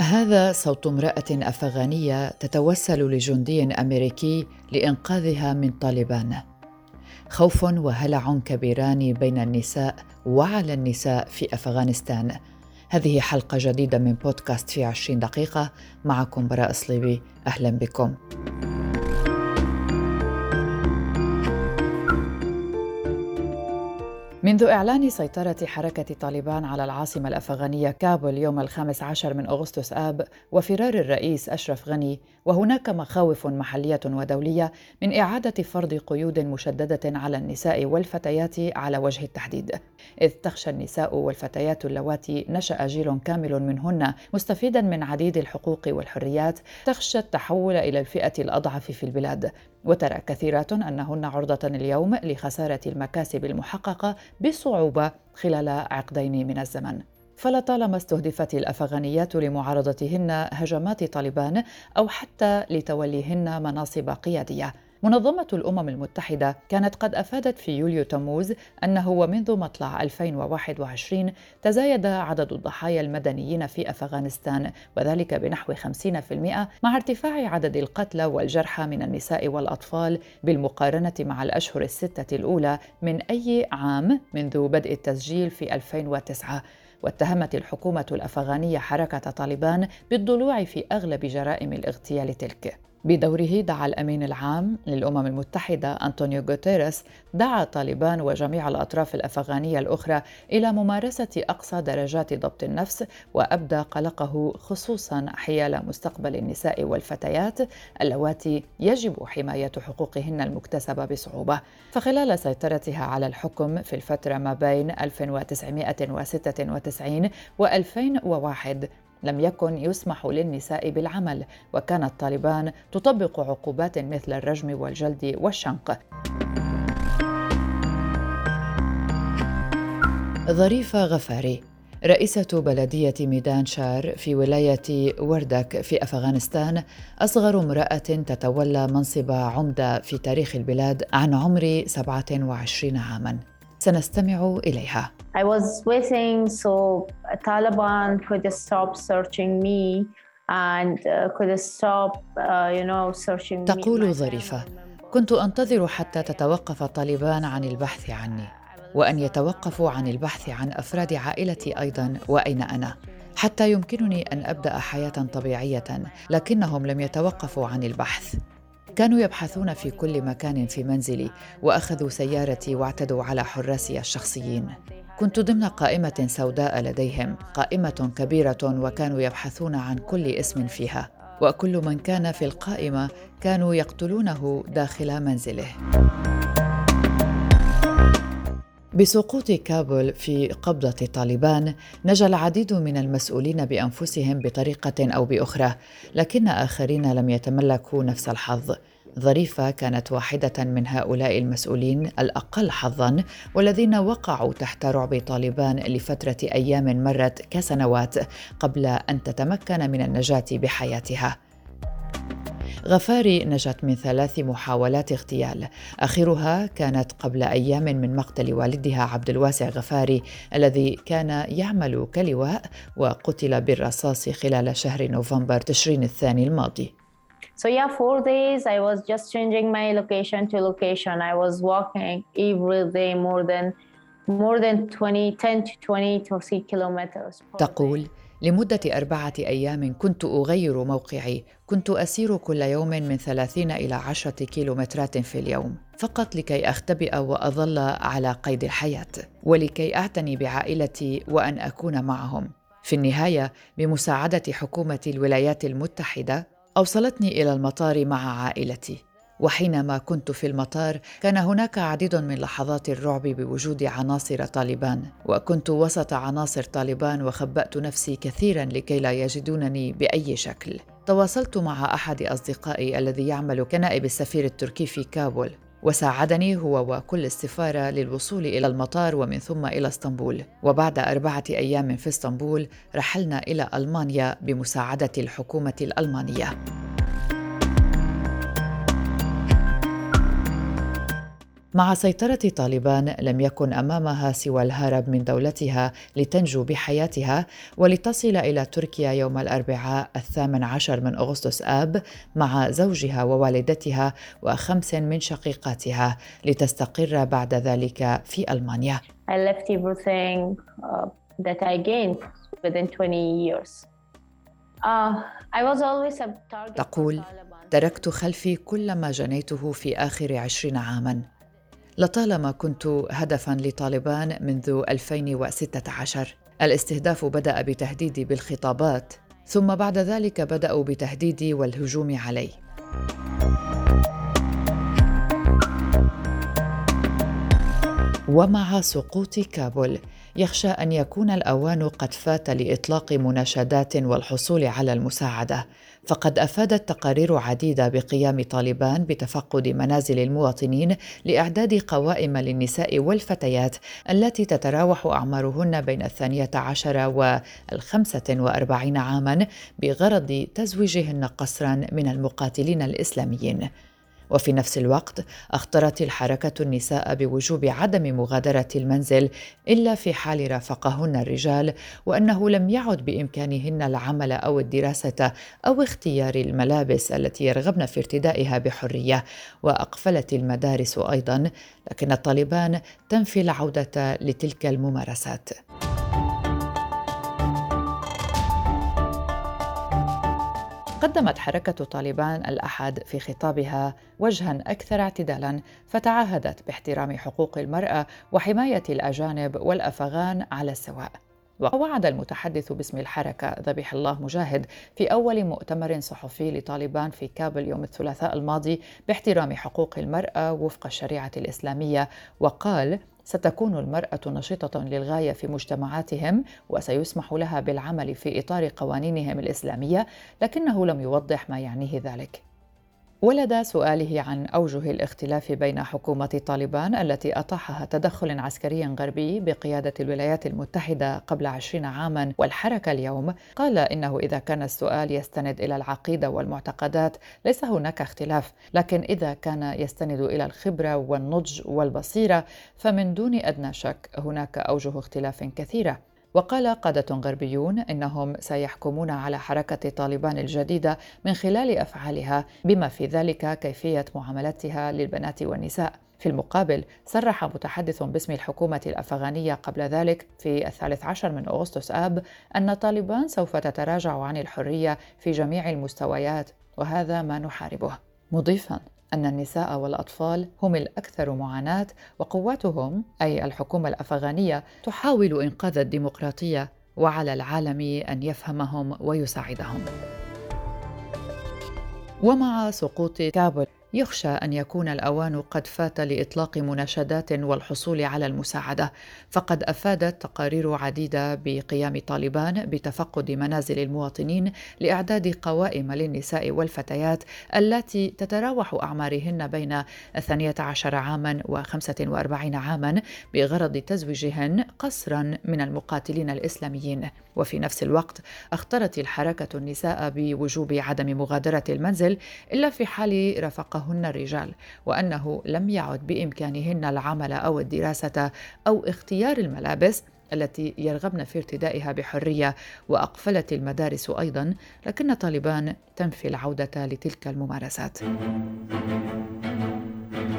هذا صوت امرأة أفغانية تتوسل لجندي أمريكي لإنقاذها من طالبان. خوف وهلع كبيران بين النساء وعلى النساء في أفغانستان. هذه حلقة جديدة من بودكاست في عشرين دقيقة. معكم براء صليبي. أهلا بكم. منذ إعلان سيطرة حركة طالبان على العاصمة الأفغانية كابول يوم الخامس عشر من أغسطس آب وفرار الرئيس أشرف غني وهناك مخاوف محلية ودولية من إعادة فرض قيود مشددة على النساء والفتيات على وجه التحديد. إذ تخشى النساء والفتيات اللواتي نشأ جيل كامل منهن مستفيدا من عديد الحقوق والحريات تخشى التحول إلى الفئة الأضعف في البلاد. وترى كثيرات أنهن عرضة اليوم لخسارة المكاسب المحققة بصعوبه خلال عقدين من الزمن. فلطالما استهدفت الأفغانيات لمعارضتهن هجمات طالبان أو حتى لتوليهن مناصب قيادية. منظمة الأمم المتحدة كانت قد أفادت في يوليو تموز أنه ومنذ مطلع 2021 تزايد عدد الضحايا المدنيين في أفغانستان وذلك بنحو 50% مع ارتفاع عدد القتلى والجرحى من النساء والأطفال بالمقارنة مع الأشهر الستة الأولى من أي عام منذ بدء التسجيل في 2009 واتهمت الحكومة الأفغانية حركة طالبان بالضلوع في أغلب جرائم الاغتيال تلك. بدوره دعا الأمين العام للأمم المتحدة أنطونيو غوتيريس دعا طالبان وجميع الأطراف الأفغانية الأخرى إلى ممارسة أقصى درجات ضبط النفس وأبدى قلقه خصوصا حيال مستقبل النساء والفتيات اللواتي يجب حماية حقوقهن المكتسبة بصعوبة. فخلال سيطرتها على الحكم في الفترة ما بين 1996 و 2001 لم يكن يسمح للنساء بالعمل وكانت طالبان تطبق عقوبات مثل الرجم والجلد والشنق. ظريفة غفاري رئيسة بلدية ميدان شار في ولاية وردك في أفغانستان أصغر امرأة تتولى منصب عمدة في تاريخ البلاد عن عمر 27 عاماً. سنستمع إليها. I was waiting so Taliban could stop searching me and uh, could stop uh, you know searching me. تقول ظريفة كنت أنتظر حتى تتوقف طالبان عن البحث عني وأن يتوقفوا عن البحث عن أفراد عائلتي أيضا وأين أنا؟ حتى يمكنني أن أبدأ حياة طبيعية لكنهم لم يتوقفوا عن البحث. كانوا يبحثون في كل مكان في منزلي وأخذوا سيارتي واعتدوا على حراسي الشخصيين. كنت ضمن قائمة سوداء لديهم قائمة كبيرة وكانوا يبحثون عن كل اسم فيها. وكل من كان في القائمة كانوا يقتلونه داخل منزله. بسقوط كابول في قبضة طالبان نجا العديد من المسؤولين بأنفسهم بطريقة أو بأخرى لكن آخرين لم يتملكوا نفس الحظ ظريفة كانت واحدة من هؤلاء المسؤولين الأقل حظاً والذين وقعوا تحت رعب طالبان لفترة أيام مرت كسنوات قبل أن تتمكن من النجاة بحياتها. غفاري نجت من ثلاث محاولات اغتيال آخرها كانت قبل أيام من مقتل والدها عبد الواسع غفاري الذي كان يعمل كلواء وقتل بالرصاص خلال شهر نوفمبر تشرين الثاني الماضي So yeah, four days I was just changing my location to location. I was walking every day more than more than 20, 10 to 20 to 30 kilometers. تقول لمدة أربعة أيام كنت أغير موقعي. كنت أسير كل يوم من ثلاثين إلى عشرة كيلومترات في اليوم فقط لكي أختبئ وأظل على قيد الحياة ولكي أعتني بعائلتي وأن أكون معهم. في النهاية بمساعدة حكومة الولايات المتحدة أوصلتني إلى المطار مع عائلتي. وحينما كنت في المطار كان هناك عديد من لحظات الرعب بوجود عناصر طالبان وكنت وسط عناصر طالبان وخبأت نفسي كثيرا لكي لا يجدونني بأي شكل. تواصلت مع أحد أصدقائي الذي يعمل كنائب السفير التركي في كابول وساعدني هو وكل السفاره للوصول إلى المطار ومن ثم إلى اسطنبول. وبعد أربعة أيام في اسطنبول رحلنا إلى ألمانيا بمساعدة الحكومة الألمانية. مع سيطرة طالبان لم يكن أمامها سوى الهرب من دولتها لتنجو بحياتها ولتصل إلى تركيا يوم الأربعاء الثامن عشر من أغسطس آب مع زوجها ووالدتها وخمس من شقيقاتها لتستقر بعد ذلك في ألمانيا. I left everything uh, that I gained within 20 years. Uh, I was always a target تقول تركت خلفي كل ما جنيته في آخر عشرين عاماً لطالما كنت هدفا لطالبان منذ 2016 الاستهداف بدأ بتهديدي بالخطابات ثم بعد ذلك بدأوا بتهديدي والهجوم علي. ومع سقوط كابول يخشى أن يكون الأوان قد فات لإطلاق مناشدات والحصول على المساعدة. فقد افادت تقارير عديدة بقيام طالبان بتفقد منازل المواطنين لإعداد قوائم للنساء والفتيات التي تتراوح أعمارهن بين الثانية عشر والخمسة وأربعين عاما بغرض تزويجهن قسرا من المقاتلين الإسلاميين. وفي نفس الوقت أخطرت الحركة النساء بوجوب عدم مغادرة المنزل إلا في حال رافقهن الرجال وأنه لم يعد بإمكانهن العمل أو الدراسة أو اختيار الملابس التي يرغبن في ارتدائها بحرية. وأقفلت المدارس أيضا لكن الطالبان تنفي العودة لتلك الممارسات. قدمت حركة طالبان الأحد في خطابها وجها أكثر اعتدالا فتعهدت باحترام حقوق المرأة وحماية الأجانب والأفغان على السواء. ووعد المتحدث باسم الحركة ذبيح الله مجاهد في أول مؤتمر صحفي لطالبان في كابل يوم الثلاثاء الماضي باحترام حقوق المرأة وفق الشريعة الإسلامية وقال ستكون المرأة نشطة للغاية في مجتمعاتهم وسيسمح لها بالعمل في إطار قوانينهم الإسلامية لكنه لم يوضح ما يعنيه ذلك. ولد سؤاله عن أوجه الاختلاف بين حكومة طالبان التي أطاحها تدخل عسكري غربي بقيادة الولايات المتحدة قبل عشرين عاما. والحركة اليوم قال إنه إذا كان السؤال يستند إلى العقيدة والمعتقدات ليس هناك اختلاف لكن إذا كان يستند إلى الخبرة والنضج والبصيرة فمن دون أدنى شك هناك أوجه اختلاف كثيرة. وقال قادة غربيون إنهم سيحكمون على حركة طالبان الجديدة من خلال أفعالها بما في ذلك كيفية معاملتها للبنات والنساء. في المقابل صرح متحدث باسم الحكومة الأفغانية قبل ذلك في الثالث عشر من أغسطس آب أن طالبان سوف تتراجع عن الحرية في جميع المستويات وهذا ما نحاربه. مضيفا أن النساء والأطفال هم الأكثر معاناة وقواتهم أي الحكومة الأفغانية تحاول إنقاذ الديمقراطية وعلى العالم أن يفهمهم ويساعدهم. ومع سقوط كابول يخشى أن يكون الأوان قد فات لإطلاق مناشدات والحصول على المساعدة. فقد أفادت تقارير عديدة بقيام طالبان بتفقد منازل المواطنين لإعداد قوائم للنساء والفتيات التي تتراوح أعمارهن بين الثانية عشر عاما وخمسة وأربعين عاما بغرض تزويجهن قسرا من المقاتلين الإسلاميين. وفي نفس الوقت اختارت الحركة النساء بوجوب عدم مغادرة المنزل إلا في حال رافقه هن الرجال وأنه لم يعد بإمكانهن العمل أو الدراسة أو اختيار الملابس التي يرغبن في ارتدائها بحرية وأقفلت المدارس أيضا لكن طالبان تنفي العودة لتلك الممارسات.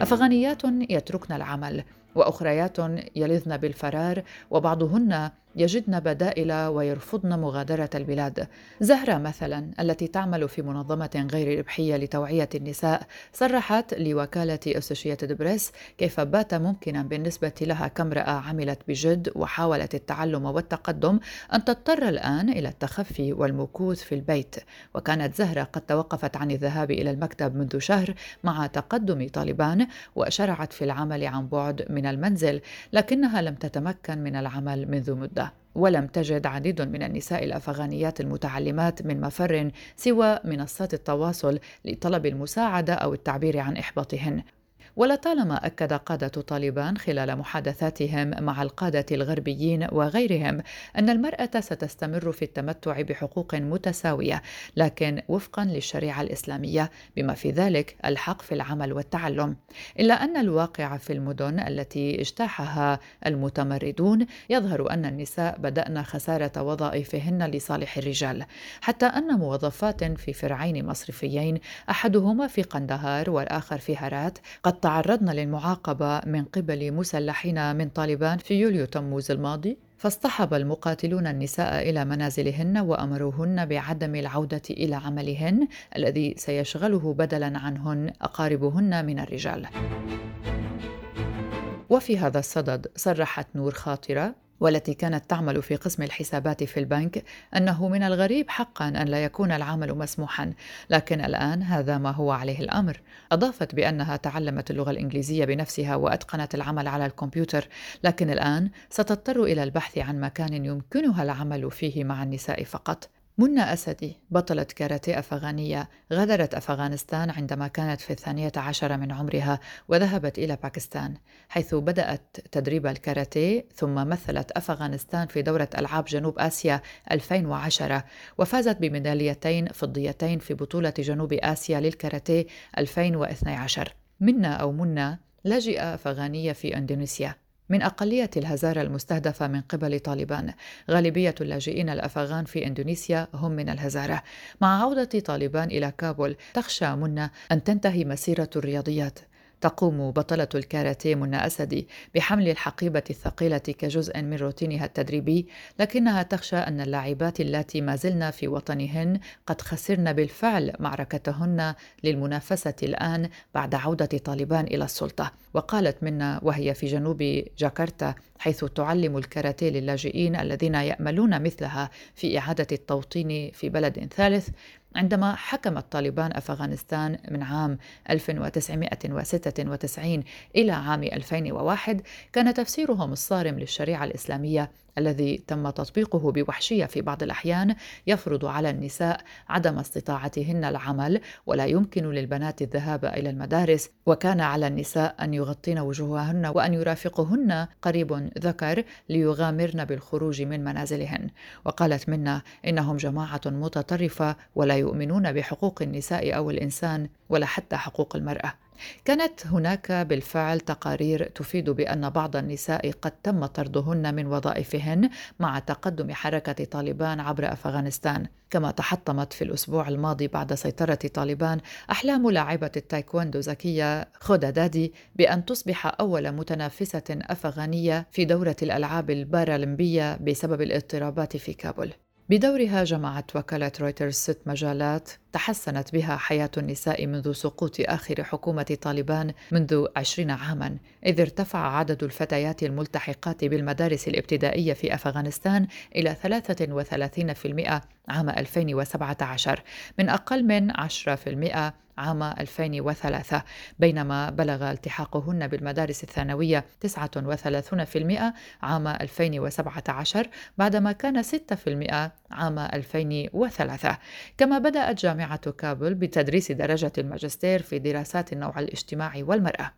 أفغانيات يتركن العمل وأخريات يلذن بالفرار وبعضهن يجدن بدائل ويرفضن مغادرة البلاد. زهرة مثلا التي تعمل في منظمة غير ربحية لتوعية النساء صرحت لوكالة أسوشيتد بريس كيف بات ممكنا بالنسبة لها كامرأة عملت بجد وحاولت التعلم والتقدم أن تضطر الآن إلى التخفي والمكوث في البيت. وكانت زهرة قد توقفت عن الذهاب إلى المكتب منذ شهر مع تقدم طالبان وشرعت في العمل عن بعد من المنزل لكنها لم تتمكن من العمل منذ مدة ولم تجد عديد من النساء الأفغانيات المتعلمات من مفر سوى منصات التواصل لطلب المساعدة أو التعبير عن إحباطهن. ولطالما أكد قادة طالبان خلال محادثاتهم مع القادة الغربيين وغيرهم أن المرأة ستستمر في التمتع بحقوق متساوية لكن وفقا للشريعة الإسلامية بما في ذلك الحق في العمل والتعلم. إلا أن الواقع في المدن التي اجتاحها المتمردون يظهر أن النساء بدأن خسارة وظائفهن لصالح الرجال حتى أن موظفات في فرعين مصرفيين أحدهما في قندهار والآخر في هرات قد تعرضن للمعاقبة من قبل مسلحين من طالبان في يوليو تموز الماضي فاصطحب المقاتلون النساء إلى منازلهن وأمروهن بعدم العودة إلى عملهن الذي سيشغله بدلا عنهن أقاربهن من الرجال. وفي هذا الصدد صرحت نور خاطرة والتي كانت تعمل في قسم الحسابات في البنك أنه من الغريب حقا أن لا يكون العمل مسموحا لكن الآن هذا ما هو عليه الأمر. أضافت بأنها تعلمت اللغة الإنجليزية بنفسها وأتقنت العمل على الكمبيوتر لكن الآن ستضطر إلى البحث عن مكان يمكنها العمل فيه مع النساء فقط. منى أسدي بطلة كاراتيه أفغانية غادرت أفغانستان عندما كانت في الثانية عشر من عمرها وذهبت إلى باكستان حيث بدأت تدريب الكاراتيه ثم مثلت أفغانستان في دورة ألعاب جنوب آسيا 2010 وفازت بميداليتين فضيتين في بطولة جنوب آسيا للكاراتيه 2012 منا أو منى لاجئة أفغانية في إندونيسيا. من أقلية الهزارة المستهدفة من قبل طالبان. غالبية اللاجئين الأفغان في إندونيسيا هم من الهزارة. مع عودة طالبان إلى كابول تخشى منى أن تنتهي مسيرة الرياضيات. تقوم بطلة الكاراتيه منى أسدي بحمل الحقيبة الثقيلة كجزء من روتينها التدريبي، لكنها تخشى أن اللاعبات اللاتي ما زلن في وطنهن قد خسرن بالفعل معركتهن للمنافسة الآن بعد عودة طالبان إلى السلطة، وقالت منا وهي في جنوب جاكرتا حيث تعلم الكاراتيه للاجئين الذين يأملون مثلها في إعادة التوطين في بلد ثالث عندما حكمت طالبان أفغانستان من عام 1996 إلى عام 2001 كان تفسيرهم الصارم للشريعة الإسلامية الذي تم تطبيقه بوحشية في بعض الأحيان يفرض على النساء عدم استطاعتهن العمل ولا يمكن للبنات الذهاب إلى المدارس. وكان على النساء أن يغطين وجوههن وأن يرافقهن قريب ذكر ليغامرن بالخروج من منازلهن. وقالت منا إنهم جماعة متطرفة ولا يؤمنون بحقوق النساء أو الإنسان ولا حتى حقوق المرأة. كانت هناك بالفعل تقارير تفيد بأن بعض النساء قد تم طردهن من وظائفهن مع تقدم حركة طالبان عبر أفغانستان. كما تحطمت في الأسبوع الماضي بعد سيطرة طالبان أحلام لاعبة التايكوندو زكية خودا دادي بأن تصبح أول متنافسة أفغانية في دورة الألعاب البارالمبية بسبب الاضطرابات في كابول. بدورها جمعت وكالة رويترز ست مجالات تحسنت بها حياة النساء منذ سقوط آخر حكومة طالبان منذ عشرين عاما إذ ارتفع عدد الفتيات الملتحقات بالمدارس الابتدائية في أفغانستان إلى 33% عام 2017 من أقل من 10% عام 2003 بينما بلغ التحاقهن بالمدارس الثانوية 39% عام 2017 بعدما كان 6% عام 2003 كما بدأت جامعة كابل بتدريس درجة الماجستير في دراسات النوع الاجتماعي والمرأة.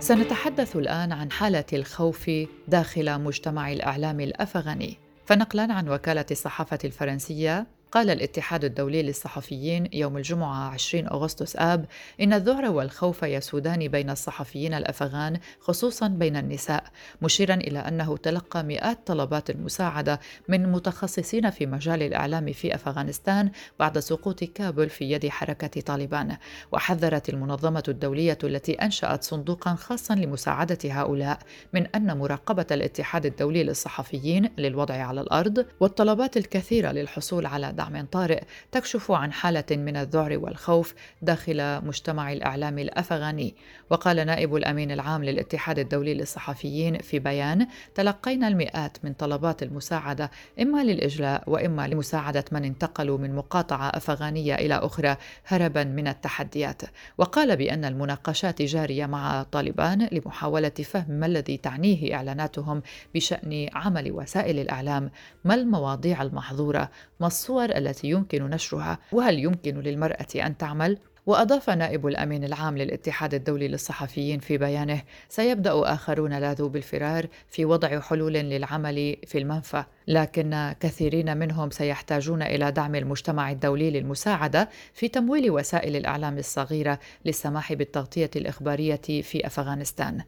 سنتحدث الآن عن حالة الخوف داخل مجتمع الإعلام الأفغاني. فنقلا عن وكالة الصحافة الفرنسية. قال الاتحاد الدولي للصحفيين يوم الجمعة 20 أغسطس آب إن الذعر والخوف يسودان بين الصحفيين الأفغان خصوصا بين النساء مشيرا إلى أنه تلقى مئات طلبات المساعدة من متخصصين في مجال الإعلام في أفغانستان بعد سقوط كابل في يد حركة طالبان. وحذرت المنظمة الدولية التي أنشأت صندوقا خاصا لمساعدة هؤلاء من أن مراقبة الاتحاد الدولي للصحفيين للوضع على الأرض والطلبات الكثيرة للحصول على دعم طارئ تكشف عن حالة من الذعر والخوف داخل مجتمع الإعلام الأفغاني. وقال نائب الأمين العام للاتحاد الدولي للصحفيين في بيان تلقينا المئات من طلبات المساعدة إما للإجلاء وإما لمساعدة من انتقلوا من مقاطعة أفغانية إلى أخرى هربا من التحديات. وقال بأن المناقشات جارية مع طالبان لمحاولة فهم ما الذي تعنيه إعلاناتهم بشأن عمل وسائل الإعلام. ما المواضيع المحظورة؟ ما الصور التي يمكن نشرها؟ وهل يمكن للمرأة أن تعمل؟ وأضاف نائب الأمين العام للاتحاد الدولي للصحفيين في بيانه: سيبدأ آخرون لاذوا بالفرار في وضع حلول للعمل في المنفى، لكن كثيرين منهم سيحتاجون إلى دعم المجتمع الدولي للمساعدة في تمويل وسائل الإعلام الصغيرة للسماح بالتغطية الإخبارية في أفغانستان.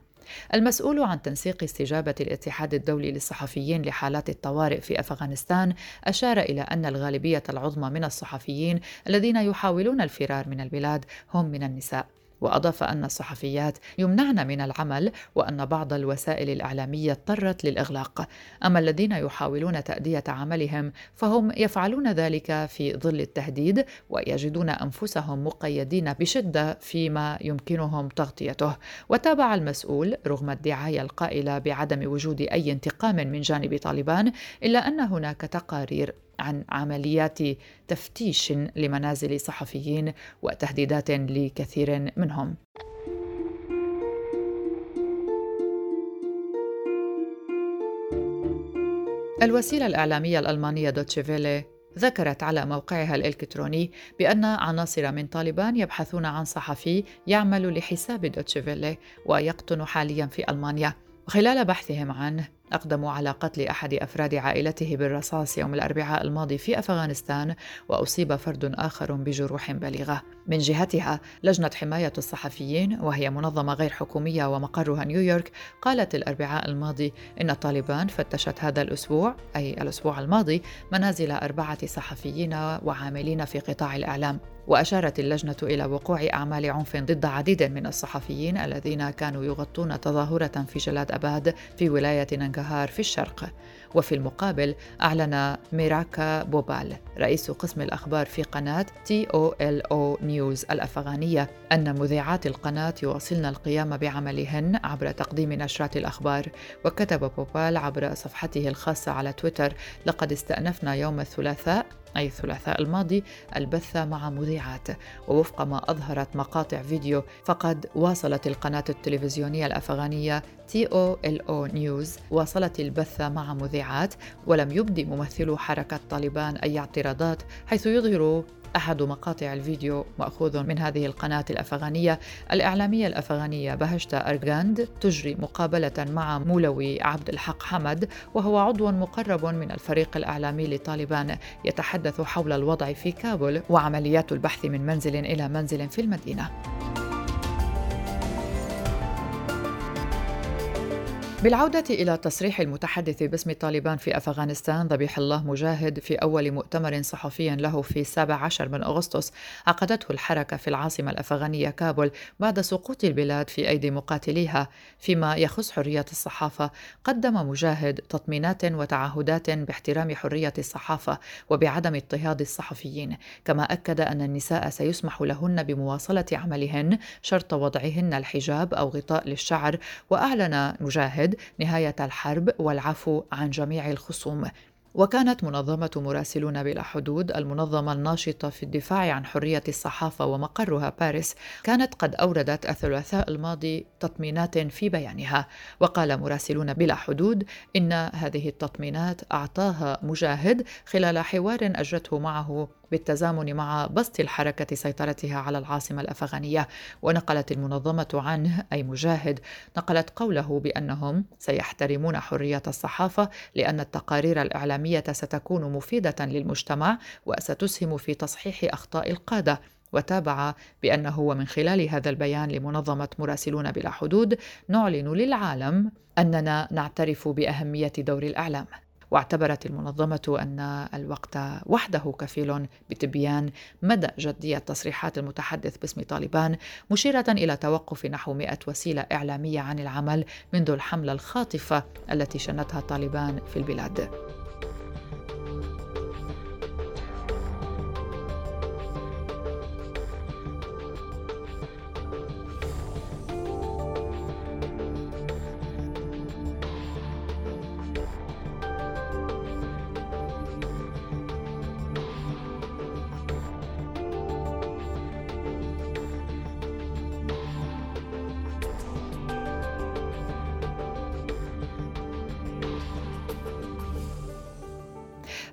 المسؤول عن تنسيق استجابة الاتحاد الدولي للصحفيين لحالات الطوارئ في أفغانستان أشار إلى أن الغالبية العظمى من الصحفيين الذين يحاولون الفرار من البلاد هم من النساء. وأضاف أن الصحفيات يمنعن من العمل وأن بعض الوسائل الإعلامية اضطرت للإغلاق. أما الذين يحاولون تأدية عملهم فهم يفعلون ذلك في ظل التهديد ويجدون أنفسهم مقيدين بشدة فيما يمكنهم تغطيته. وتابع المسؤول رغم الدعاية القائلة بعدم وجود أي انتقام من جانب طالبان إلا أن هناك تقارير عن عمليات تفتيش لمنازل صحفيين وتهديدات لكثير منهم. الوسيلة الإعلامية الألمانية دوتشيفيلي ذكرت على موقعها الإلكتروني بأن عناصر من طالبان يبحثون عن صحفي يعمل لحساب دوتشيفيلي ويقطن حاليا في ألمانيا. خلال بحثهم عنه أقدموا على قتل أحد أفراد عائلته بالرصاص يوم الأربعاء الماضي في أفغانستان وأصيب فرد آخر بجروح بليغة. من جهتها لجنة حماية الصحفيين وهي منظمة غير حكومية ومقرها نيويورك قالت الأربعاء الماضي إن طالبان فتشت هذا الأسبوع أي الأسبوع الماضي منازل أربعة صحفيين وعاملين في قطاع الإعلام وأشارت اللجنة إلى وقوع أعمال عنف ضد عديد من الصحفيين الذين كانوا يغطون تظاهرة في جلاد أباد في ولاية ننغهار في الشرق. وفي المقابل أعلن ميراكا بوبال رئيس قسم الأخبار في قناة تي أو إل أو نيوز الأفغانية أن مذيعات القناة يواصلن القيام بعملهن عبر تقديم نشرات الأخبار. وكتب بوبال عبر صفحته الخاصة على تويتر لقد استأنفنا يوم الثلاثاء أي الثلاثاء الماضي البث مع مذيعات. ووفق ما أظهرت مقاطع فيديو فقد واصلت القناة التلفزيونية الأفغانية TOLO News واصلت البث مع مذيعات ولم يبدي ممثلو حركة طالبان أي اعتراضات حيث يظهر أحد مقاطع الفيديو مأخوذ من هذه القناة الأفغانية الإعلامية الأفغانية بهشتا أرغاند تجري مقابلة مع مولوي عبد الحق حمد وهو عضو مقرب من الفريق الإعلامي لطالبان يتحدث حول الوضع في كابول وعمليات البحث من منزل إلى منزل في المدينة. بالعودة إلى تصريح المتحدث باسم طالبان في أفغانستان ذبيح الله مجاهد في أول مؤتمر صحفي له في 17 من أغسطس عقدته الحركة في العاصمة الأفغانية كابول بعد سقوط البلاد في أيدي مقاتليها. فيما يخص حرية الصحافة قدم مجاهد تطمينات وتعهدات باحترام حرية الصحافة وبعدم اضطهاد الصحفيين. كما أكد أن النساء سيسمح لهن بمواصلة عملهن شرط وضعهن الحجاب أو غطاء للشعر وأعلن مجاهد نهاية الحرب والعفو عن جميع الخصوم. وكانت منظمة مراسلون بلا حدود المنظمة الناشطة في الدفاع عن حرية الصحافة ومقرها باريس كانت قد أوردت الثلاثاء الماضي تطمينات في بيانها. وقال مراسلون بلا حدود إن هذه التطمينات أعطاها مجاهد خلال حوار أجرته معه بالتزامن مع بسط الحركة سيطرتها على العاصمة الأفغانية ونقلت المنظمة عنه أي مجاهد. نقلت قوله بأنهم سيحترمون حرية الصحافة لأن التقارير الإعلامية ستكون مفيدة للمجتمع وستسهم في تصحيح أخطاء القادة. وتابع بأنه ومن خلال هذا البيان لمنظمة مراسلون بلا حدود نعلن للعالم أننا نعترف بأهمية دور الإعلام. واعتبرت المنظمة أن الوقت وحده كفيل بتبيان مدى جدية تصريحات المتحدث باسم طالبان مشيرة إلى توقف نحو 100 وسيلة إعلامية عن العمل منذ الحملة الخاطفة التي شنتها طالبان في البلاد.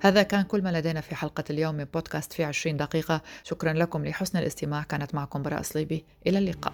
هذا كان كل ما لدينا في حلقة اليوم من بودكاست في 20 دقيقة. شكرا لكم لحسن الاستماع. كانت معكم براء صليبي. إلى اللقاء.